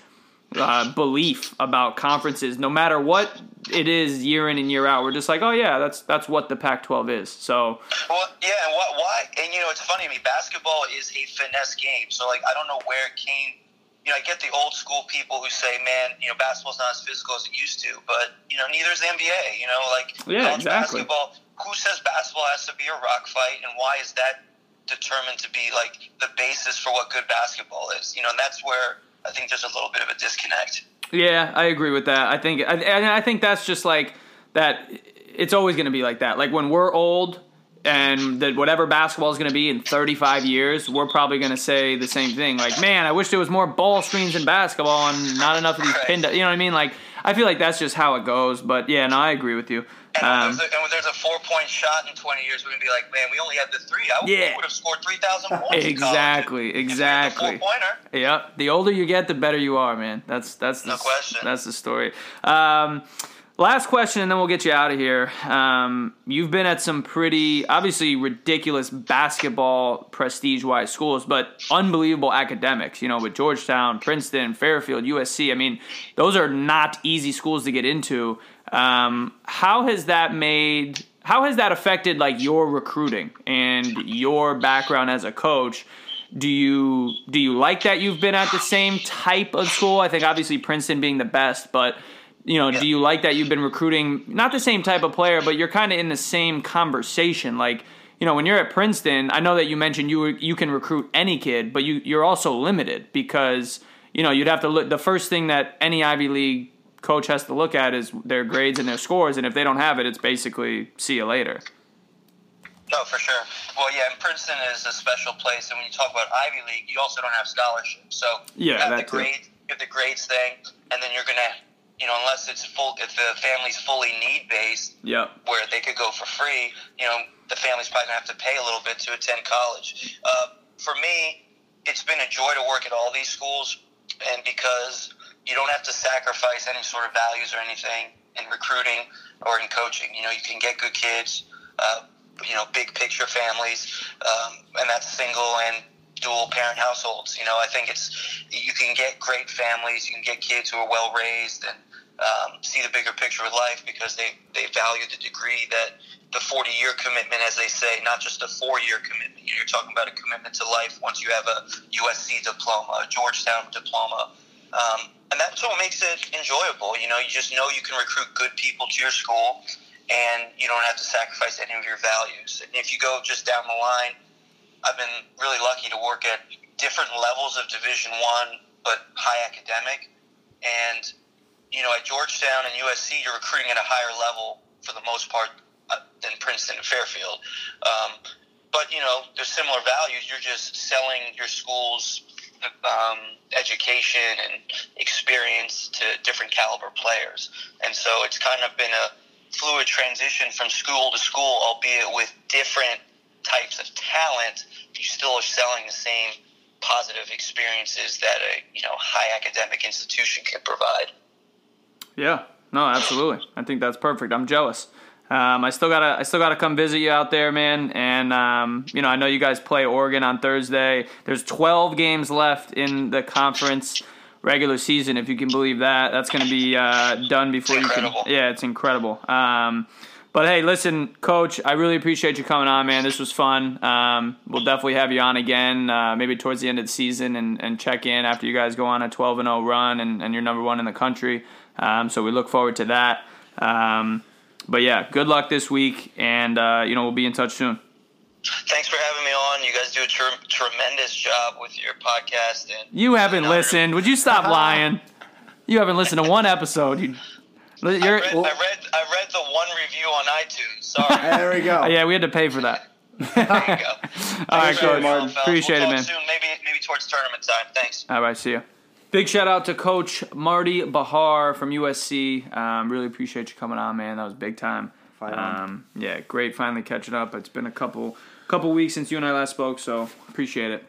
uh, belief about conferences no matter what it is year in and year out we're just like oh yeah that's that's what the pac 12 is so Well, yeah, and what, why? And you know, it's funny. I mean, basketball is a finesse game, so like, I don't know where it came. You know, I get the old school people who say, "Man, you know, basketball's not as physical as it used to," but you know, neither is the NBA. You know, like Yeah, exactly. basketball. Who says basketball has to be a rock fight, and why is that determined to be like the basis for what good basketball is? You know, and that's where I think there's a little bit of a disconnect. Yeah, I agree with that. I think, and I think that's just like that. It's always going to be like that. Like when we're old, and that whatever basketball is going to be in 35 years, we're probably going to say the same thing. Like, man, I wish there was more ball screens in basketball and not enough of these pinned. You know what I mean? Like, I feel like that's just how it goes. But yeah, no, I agree with you. And, when Um, there's a, and when there's a four point shot in 20 years, we're to be like, man, we only had the three. I Yeah. would have scored 3,000 points. in Exactly, if we had the exactly. four-pointer. Yep. The older you get, the better you are, man. That's that's the, No question. That's the story. Um, last question, and then we'll get you out of here. Um, you've been at some pretty, obviously, ridiculous basketball prestige-wise schools, but unbelievable academics. You know, with Georgetown, Princeton, Fairfield, USC. I mean, those are not easy schools to get into. Um, how has that made? How has that affected like your recruiting and your background as a coach? do you do you like that you've been at the same type of school? I think obviously Princeton being the best, but you know, do you like that you've been recruiting not the same type of player, but you're kind of in the same conversation? Like, you know, when you're at Princeton, I know that you mentioned you you can recruit any kid, but you you're also limited because you know you'd have to look. The first thing that any Ivy League coach has to look at is their grades and their scores, and if they don't have it, it's basically see you later. Oh, for sure. Well, yeah, and Princeton is a special place, and when you talk about Ivy League, you also don't have scholarships. So Yeah, you have the too. grade, you have the grades thing, and then you're gonna, you know, unless it's full, if the family's fully need based, Yep. where they could go for free, you know, the family's probably gonna have to pay a little bit to attend college. Uh, for me, it's been a joy to work at all these schools, and because you don't have to sacrifice any sort of values or anything in recruiting or in coaching. You know, you can get good kids, uh, you know, big picture families, um, and that's single and dual parent households. You know, I think it's you can get great families, you can get kids who are well raised and um, see the bigger picture of life because they they value the degree that the 40 year commitment, as they say, not just a four year commitment. You're talking about a commitment to life once you have a USC diploma, a Georgetown diploma. Um, and that's what makes it enjoyable. You know, you just know you can recruit good people to your school and you don't have to sacrifice any of your values. And if you go just down the line, I've been really lucky to work at different levels of Division One, but high academic. And you know, at Georgetown and USC, you're recruiting at a higher level for the most part uh, than Princeton and Fairfield. Um, but you know, there's similar values. You're just selling your school's um, education and experience to different caliber players, and so it's kind of been a fluid transition from school to school, albeit with different types of talent. You still are selling the same positive experiences that a you know high academic institution can provide. Yeah, no, absolutely. I think that's perfect. I'm jealous. Um, I still gotta, I still gotta come visit you out there, man. And um, you know, I know you guys play Oregon on Thursday. There's 12 games left in the conference regular season, if you can believe that. That's gonna be uh, done before you can. Yeah, it's incredible. Um, but hey, listen, Coach, I really appreciate you coming on, man. This was fun. Um, we'll definitely have you on again, uh, maybe towards the end of the season, and, and check in after you guys go on a 12 and 0 run, and, and you're number one in the country. Um, so we look forward to that. Um, but yeah, good luck this week, and uh, you know we'll be in touch soon. Thanks for having me on. You guys do a tre- tremendous job with your podcast. And You haven't listened. Would you stop lying? You haven't listened to one episode. You, I you're, read, I read I read the one review on iTunes. Sorry. There we go. yeah, we had to pay for that. there you go. All right, Thanks for coach. having me on, fellas. Appreciate we'll it, man. Soon. Maybe maybe towards tournament time. Thanks. All right, see you. Big shout out to Coach Marty Bahar from USC. Um, really appreciate you coming on, man. That was big time. Um, yeah, great finally catching up. It's been a couple couple weeks since you and I last spoke, so appreciate it.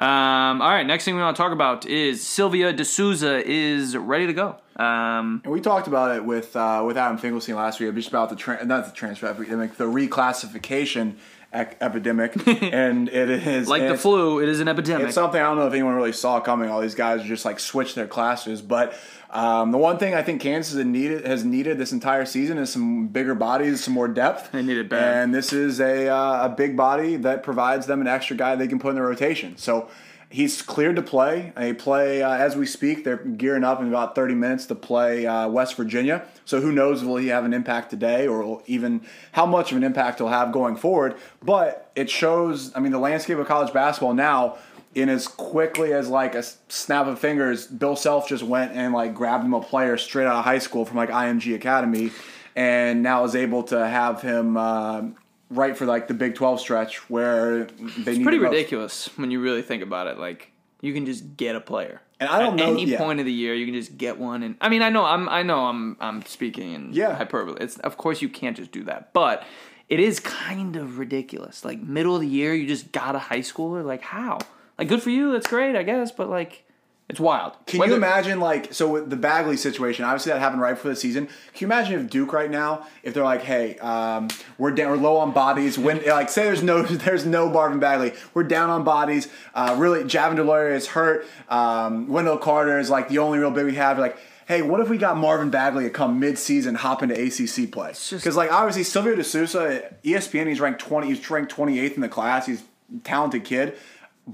Um, all right, next thing we want to talk about is Silvio De Sousa is ready to go. Um, And we talked about it with uh, with Adam Finkelstein last week, just about the tra- not the transfer epidemic, the reclassification ec- epidemic, and it is like the flu, it is an epidemic. It's something I don't know if anyone really saw coming. All these guys just like switch their classes, but um, the one thing I think Kansas has needed has needed this entire season is some bigger bodies, some more depth. They need it bad. and this is a uh, a big body that provides them an extra guy they can put in the rotation. So. He's cleared to play. They play uh, as we speak. They're gearing up in about 30 minutes to play uh, West Virginia. So who knows will he have an impact today, or even how much of an impact he'll have going forward? But it shows. I mean, the landscape of college basketball now in as quickly as like a snap of fingers, Bill Self just went and like grabbed him a player straight out of high school from like IMG Academy, and now is able to have him uh, right for like the Big Twelve stretch where they need pretty ridiculous when you really think about it. Like you can just get a player. And I don't At know- any yeah. point of the year, you can just get one. And I mean, I know I'm, I know I'm, I'm speaking in Yeah. hyperbole. It's of course you can't just do that, but it is kind of ridiculous. Like middle of the year, you just got a high schooler. Like how? Like good for you. That's great, I guess. But like, it's wild. Can Whether- you imagine, like, so with the Bagley situation? Obviously, that happened right before the season. Can you imagine if Duke right now, if they're like, "Hey, um, we're down, we're low on bodies." When like, say there's no there's no Marvin Bagley, we're down on bodies. Uh, really, Javin DeLaurier is hurt. Um, Wendell Carter is like the only real big we have. Like, hey, what if we got Marvin Bagley to come mid-season, hop into ACC play? just- Because like obviously Silvio De Sousa, ESPN, he's ranked twenty. He's ranked twenty eighth in the class. He's a talented kid.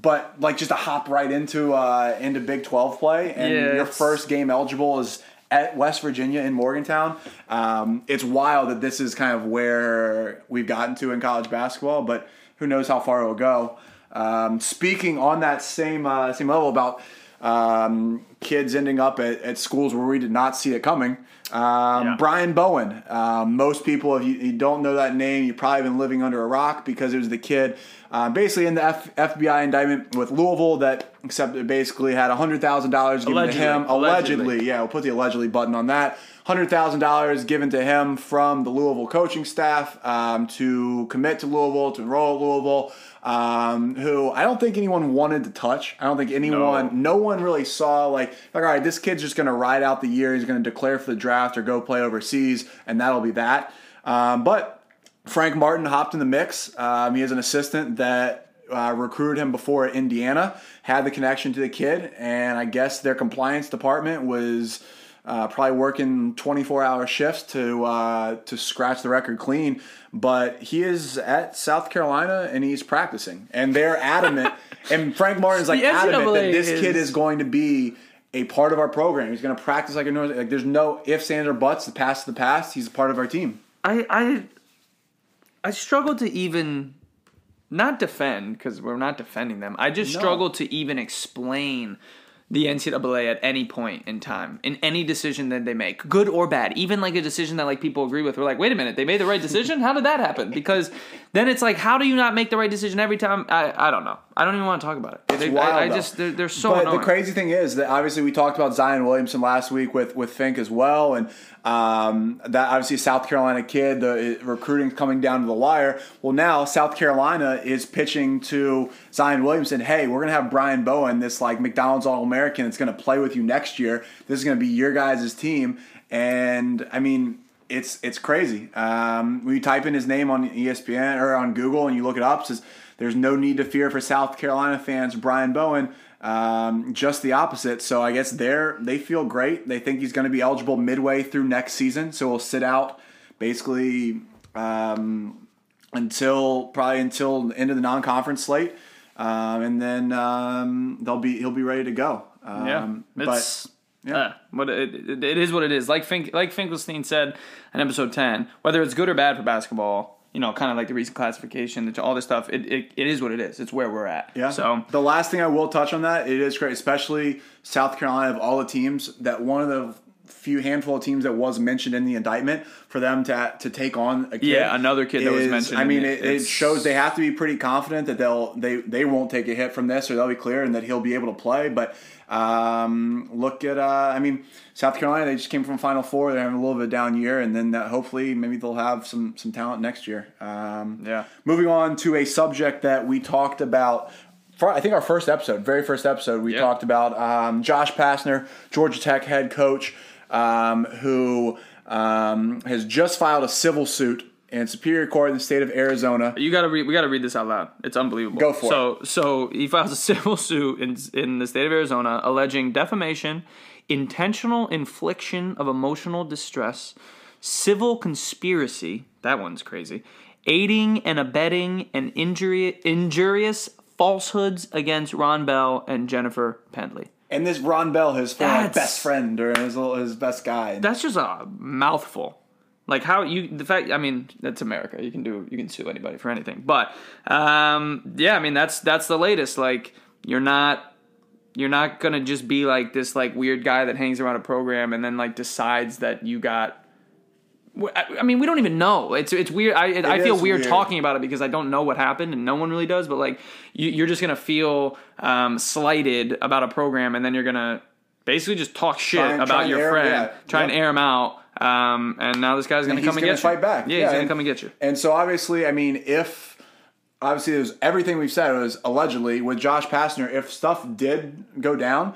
But like just to hop right into uh, into Big Twelve play, and Yeah, your first game eligible is at West Virginia in Morgantown. Um, it's wild that this is kind of where we've gotten to in college basketball, but who knows how far it will go. Um, speaking on that same uh, same level about um, kids ending up at, at schools where we did not see it coming. Um, Yeah. Brian Bowen. Um, most people, if you, you don't know that name, you've probably been living under a rock because it was the kid uh, basically in the F- FBI indictment with Louisville that except it basically had $100,000 given Allegedly. to him. Allegedly. allegedly yeah, we'll put the allegedly button on that. Hundred thousand dollars given to him from the Louisville coaching staff um, to commit to Louisville, to enroll at Louisville. Um, who I don't think anyone wanted to touch. I don't think anyone, no, one really saw like, like, all right, this kid's just going to ride out the year. He's going to declare for the draft or go play overseas, and that'll be that. Um, but Frank Martin hopped in the mix. Um, he is an assistant that uh, recruited him before at Indiana, had the connection to the kid, and I guess their compliance department was uh, probably working 24 hour shifts to uh, to scratch the record clean. But he is at South Carolina and he's practicing, and they're adamant. and Frank Martin's like adamant that this is- kid is going to be. A part of our program. He's going to practice like a normal. Like there's no ifs, ands, or buts. The past, the past. He's a part of our team. I I I struggle to even not defend because we're not defending them. I just No. struggle to even explain the NCAA at any point in time in any decision that they make, good or bad, even like a decision that like people agree with. We're like, wait a minute, they made the right decision. How did that happen? Because then it's like, how do you not make the right decision every time? I I don't know. I don't even want to talk about it. It's They- wild, I, I just they're, they're so but annoying. the crazy thing is that obviously we talked about Zion Williamson last week with with Fink as well, and um, that obviously a South Carolina kid. The recruiting coming down to the wire. Well, now South Carolina is pitching to Zion Williamson. Hey, we're gonna have Brian Bowen, this like McDonald's All American, that's gonna play with you next year. This is gonna be your guys' team, and I mean. It's it's crazy. Um, when you type in his name on ESPN or on Google and you look it up, it says there's no need to fear for South Carolina fans. Brian Bowen, um, just the opposite. So I guess they're they feel great. They think he's going to be eligible midway through next season. So he'll sit out basically um, until probably until the end of the non-conference slate, um, and then um, they'll be he'll be ready to go. Um, Yeah, but it's yeah. uh, what it, it, it is what it is. Like Fink, like Finkelstein said in episode ten, whether it's good or bad for basketball, you know, kind of like the recent classification, all this stuff. It, it, it is what it is. It's where we're at. Yeah. So the last thing I will touch on that, it is great, especially South Carolina of all the teams, that one of the few handful of teams that was mentioned in the indictment for them to to take on a kid. Yeah, another kid that was mentioned I mean, it. it, shows they have to be pretty confident that they'll they they won't take a hit from this, or they'll be clear, and that he'll be able to play. But um, look at, uh, I mean, South Carolina. They just came from Final Four. They're having a little bit of a down year, and then uh, hopefully maybe they'll have some some talent next year. Um, Yeah. Moving on to a subject that we talked about. I think our first episode, very first episode, we Yeah. talked about um, Josh Pastner, Georgia Tech head coach, um, who um, has just filed a civil suit in Superior Court in the state of Arizona. You gotta read. We gotta read this out loud. It's unbelievable. Go for so, it. So, he files a civil suit in in the state of Arizona alleging defamation, intentional infliction of emotional distress, civil conspiracy. That one's crazy. Aiding and abetting and injury injurious falsehoods against Ron Bell and Jennifer Pendley. And this Ron Bell, his former That's- best friend or his little, his best guy. That's just a mouthful. Like how you the fact I mean that's America. You can do you can sue anybody for anything. But um yeah, I mean that's that's the latest. Like you're not you're not gonna just be like this like weird guy that hangs around a program and then like decides that you got. I I mean, we don't even know. It's it's weird. I I feel weird, weird. talking about it because I don't know what happened, and no one really does. But like, you, you're just gonna feel um, slighted about a program, and then you're gonna basically just talk shit Try and- try about your friend, yeah, try and air him out. Um, and now this guy's gonna And come and gonna get fight you. back. Yeah, Yeah, he's gonna and- come and get you. And so obviously, I mean, if obviously there's everything we've said was allegedly with Josh Pastner, if stuff did go down,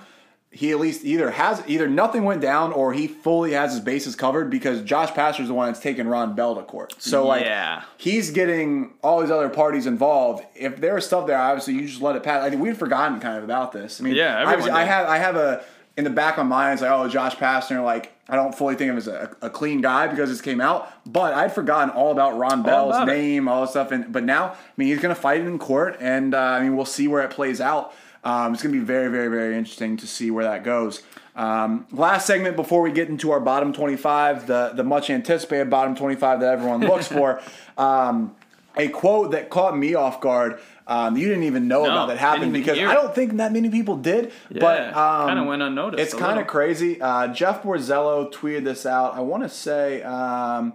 he at least either has either nothing went down or he fully has his bases covered because Josh Pastner is the one that's taking Ron Bell to court. So like Yeah. he's getting all these other parties involved. If there was stuff there, obviously you just let it pass. I think we'd forgotten kind of about this. I mean, Yeah, I have I have a in the back of my mind, it's like, oh, Josh Pastner, like I don't fully think of him as a, a clean guy because this came out, but I'd forgotten all about Ron Bell's about it. name, all this stuff. And but now, I mean, he's going to fight it in court, and uh, I mean, we'll see where it plays out. Um, it's going to be very, very, very interesting to see where that goes. Um, last segment before we get into our bottom twenty-five, the the much anticipated bottom twenty-five that everyone looks for. Um, a quote that caught me off guard. Um, you didn't even know No, about that happened because I don't think that many people did. but um, kinda went unnoticed It's kind of crazy. Uh, Jeff Borzello tweeted this out. I want to say, um,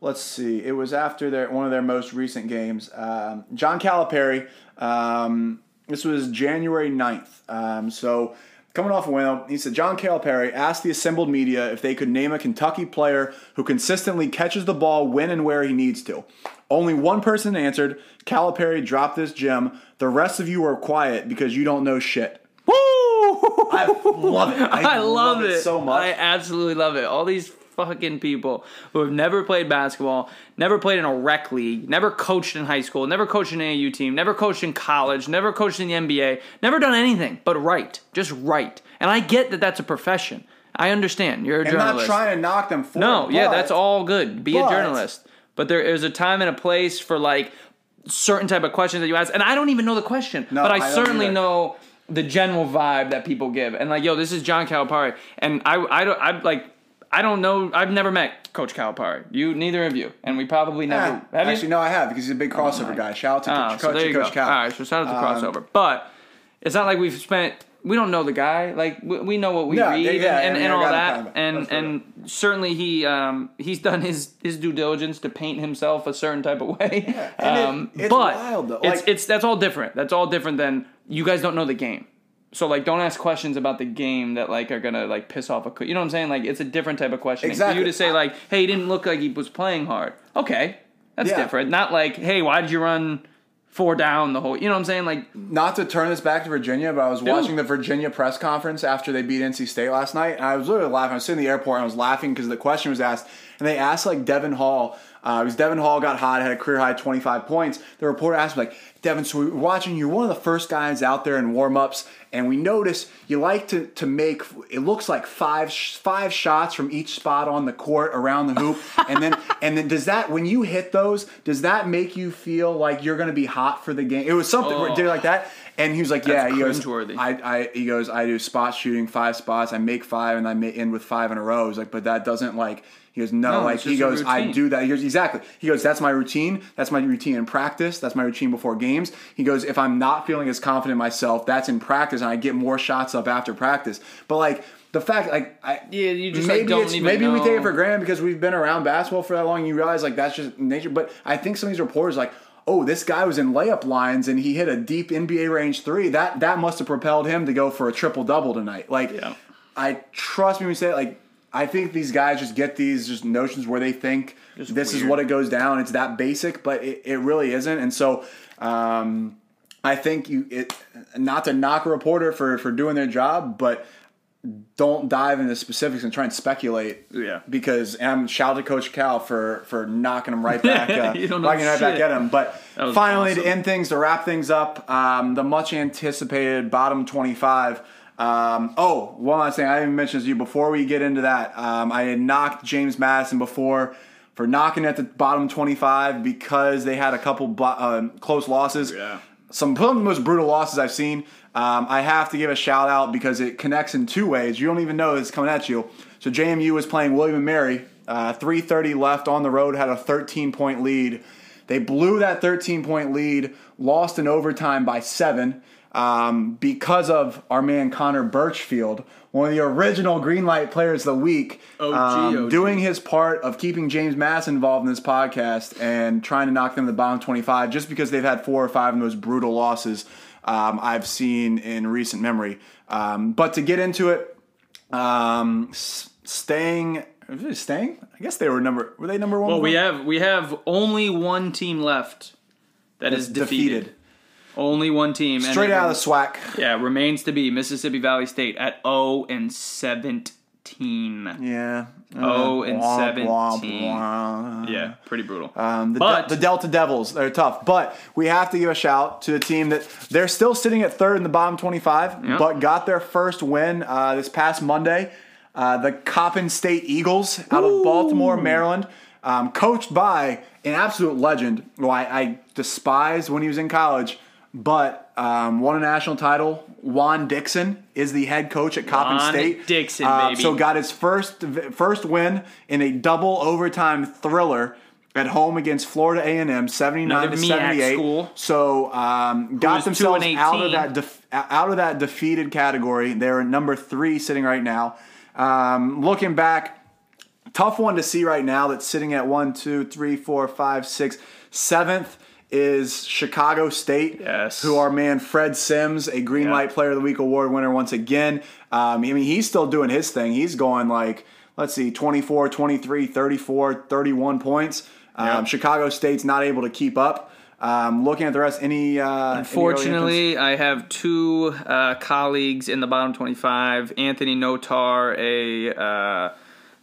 let's see, it was after their one of their most recent games. Um, John Calipari. Um, this was January 9th. Um, so coming off a win, he said John Calipari asked the assembled media if they could name a Kentucky player who consistently catches the ball when and where he needs to. Only one person answered. Calipari dropped this gem. The rest of you are quiet because you don't know shit. Woo! I love it. I, I love, it. so much. I absolutely love it. All these fucking people who have never played basketball, never played in a rec league, never coached in high school, never coached in an AAU team, never coached in college, never coached in the NBA, never done anything but write, just write. And I get that that's a profession. I understand. You're a I'm journalist. not trying to knock them for No, it, yeah, but- that's all good. Be a journalist. But there is a time and a place for like certain type of questions that you ask. And I don't even know the question, No, but I, I certainly know the general vibe that people give. And like, yo, this is John Calipari, and I, I don't, I like, I don't know. I've never met Coach Calipari. You, neither of you, and we probably never Yeah, have you. actually, no, I have because he's a big crossover guy. Shout out to Oh, Coach, so there you Coach go. Cal. All right, so shout out to Um, crossover. But it's not like we've spent. We don't know the guy. Like we, we know what we No, read yeah, and, yeah, and, I mean, and all that, and and certainly he um he's done his his due diligence to paint himself a certain type of way. it- um, it's but wild, though. it's it's that's all different. That's all different than you guys don't know the game. So like, don't ask questions about the game that like are gonna like piss off a. co- You know what I'm saying? Like, it's a different type of question. For Exactly. you to say like, "Hey, he didn't look like he was playing hard." Okay, that's Yeah. different. Not like, "Hey, why did you run four down the whole?" You know what I'm saying? Like, Not to turn this back to Virginia, but I was watching the Virginia press conference after they beat NC State last night, and I was literally laughing. I was sitting in the airport and I was laughing because the question was asked, and they asked like Devon Hall. Uh, because Devon Hall got hot, had a career high 25 points. The reporter asked me like, Devon, so we were watching. You're one of the first guys out there in warm ups, and we notice you like to to make. It looks like five five shots from each spot on the court around the hoop, and then and then does that when you hit those, does that make you feel like you're going to be hot for the game? It was something Oh. did like that, And he was like, "Yeah." That's he goes, "I, I," he goes, "I do spot shooting, five spots. I make five, and I may end with five in a row." He's like, "But that doesn't like." He goes, "No, No, like he goes, I do that." He goes, "Exactly." He goes, "That's my routine. That's my routine in practice. That's my routine before games." He goes, "If I'm not feeling as confident in myself, that's in practice, and I get more shots up after practice." But like the fact, like I Yeah, you just, like, maybe don't it's even maybe we take it for granted because we've been around basketball for that long. You realize like that's just nature. But I think some of these reporters like, oh, this guy was in layup lines and he hit a deep NBA range three. That that must have propelled him to go for a triple double tonight. Like, Yeah. I trust me when we say it, like. I think these guys just get these just notions where they think Just this is what it goes down. It's that basic, but it, it really isn't. And so, um, I think you it not to knock a reporter for for doing their job, but don't dive into specifics and try and speculate. Yeah. Because I'm shout to Coach Cal for for knocking him right back, uh, You know knocking right back at him. But finally, awesome. to end things, to wrap things up, um, the much anticipated bottom 25. Um, oh, one last thing I didn't mention to you before we get into that. Um, I had knocked James Madison before for knocking at the bottom 25 because they had a couple uh, close losses Yeah. some some of the most brutal losses I've seen. Um, I have to give a shout out because it connects in two ways. You don't even know it's coming at you. So JMU was playing William and Mary. Uh, 3:30 left on the road, had a 13 point lead. They blew that 13 point lead, lost in overtime by seven um, because of our man Connor Burchfield, one of the original Green Light Players of the Week, OG, um, OG. doing his part of keeping James Mass involved in this podcast and trying to knock them to the bottom 25 just because they've had four or five of those brutal losses um, I've seen in recent memory. Um, but to get into it, um, s- staying, staying? I guess they were number, were they number one? Well, we have we have only one team left that is defeated. Only one team. Straight out of the SWAC. Yeah, remains to be Mississippi Valley State at 0 and 17. Yeah. Oh, and Blah, 17. blah, blah. Yeah, pretty brutal. Um, the, But- the Delta Devils, they're tough. But we have to give a shout to the team that they're still sitting at third in the bottom 25, Yeah. but got their first win uh, this past Monday. Uh, the Coppin State Eagles out of Baltimore, Maryland, um, coached by an absolute legend who I, I despised when he was in college, but um, won a national title. Juan Dixon is the head coach at Coppin Juan State. Dixon, Uh, baby. So got his first first win in a double overtime thriller at home against Florida A and M, seventy nine to seventy eight. So um, got was 2 themselves out of that def- out of that defeated category. They're number three sitting right now. Um, looking back, tough one to see right now. That's sitting at one, two, three, four, five, six, seventh is Chicago State, Yes. who our man Fred Sims, a Green Yeah. Light Player of the Week award winner once again. Um, I mean, he's still doing his thing. He's going like, let's see, 24, 23, 34, 31 points. Um, Yeah. Chicago State's not able to keep up. Um, looking at the rest, any uh, any early entrants? Fortunately, I have two uh, colleagues in the bottom 25. Anthony Notar, a uh,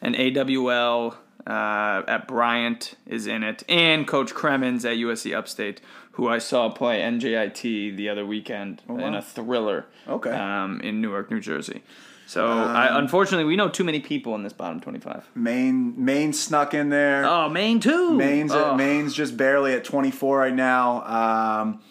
an AWL uh, at Bryant, is in it, and Coach Cremens at USC Upstate, who I saw play NJIT the other weekend in a thriller. Oh, Okay. Um, in Newark, New Jersey. So, I, unfortunately, we know too many people in this bottom 25. Maine, Maine snuck in there. Oh, Maine too. Maine's oh. at, Maine's just barely at 24 right now. Um,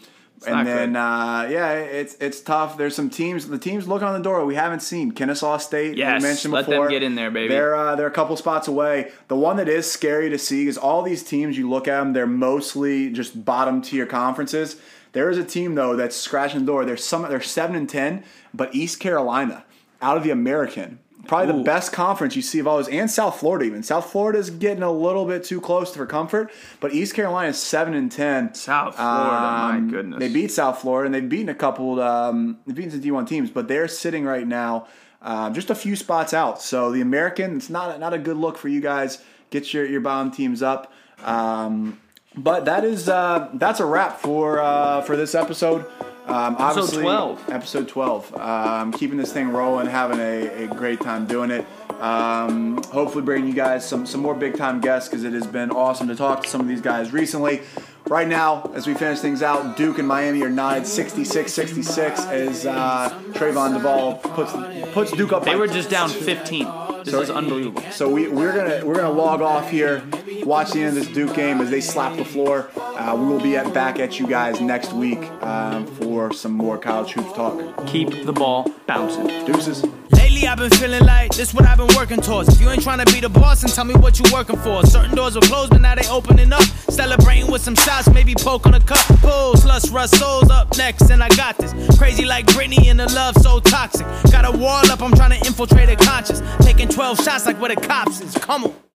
and then uh, yeah, it's it's tough. There's some teams. The teams looking on the door we haven't seen. Kennesaw State, Yes, we mentioned let them before. get in there, baby. They're uh, they're a couple spots away. The one that is scary to see is all these teams. You look at them, they're mostly just bottom tier conferences. There is a team though that's scratching the door. They're some. They're seven and ten, but East Carolina out of the American. Probably the best conference you see of all those, and South Florida even. South Florida is getting a little bit too close for comfort, but East Carolina is seven and ten. South Florida, my goodness. They beat South Florida, and they've beaten a couple. Um, they've beaten some D one teams, but they're sitting right now uh, just a few spots out. So the American, it's not not a good look for you guys. Get your your bottom teams up. Um, but that is uh, that's a wrap for uh, for this episode. Um, obviously, 12. Episode twelve. Um, keeping this thing rolling, having a, a great time doing it. Um, hopefully, bringing you guys some some more big time guests because it has been awesome to talk to some of these guys recently. Right now, as we finish things out, Duke and Miami are knotted 66-66 as uh, Trevon Duval puts puts Duke up. They were just down 15. This So- is unbelievable. so we, we're gonna we're gonna log off here, watch the end of this Duke game as they slap the floor. Uh, we will be at, back at you guys next week um, for some more college hoops talk. Keep the ball bouncing. Deuces. Lately I've been feeling like this what I've been working towards. If you ain't trying to be the boss, then tell me what you working for. Certain doors were closed, but now they opening up. Celebrating with some shots, maybe poke on a cup. Pulls, lust, rust, souls up next, and I got this. Crazy like Britney and the love so toxic. Got a wall up, I'm trying to infiltrate a conscience. Taking 12 shots like where the cops is. Come on.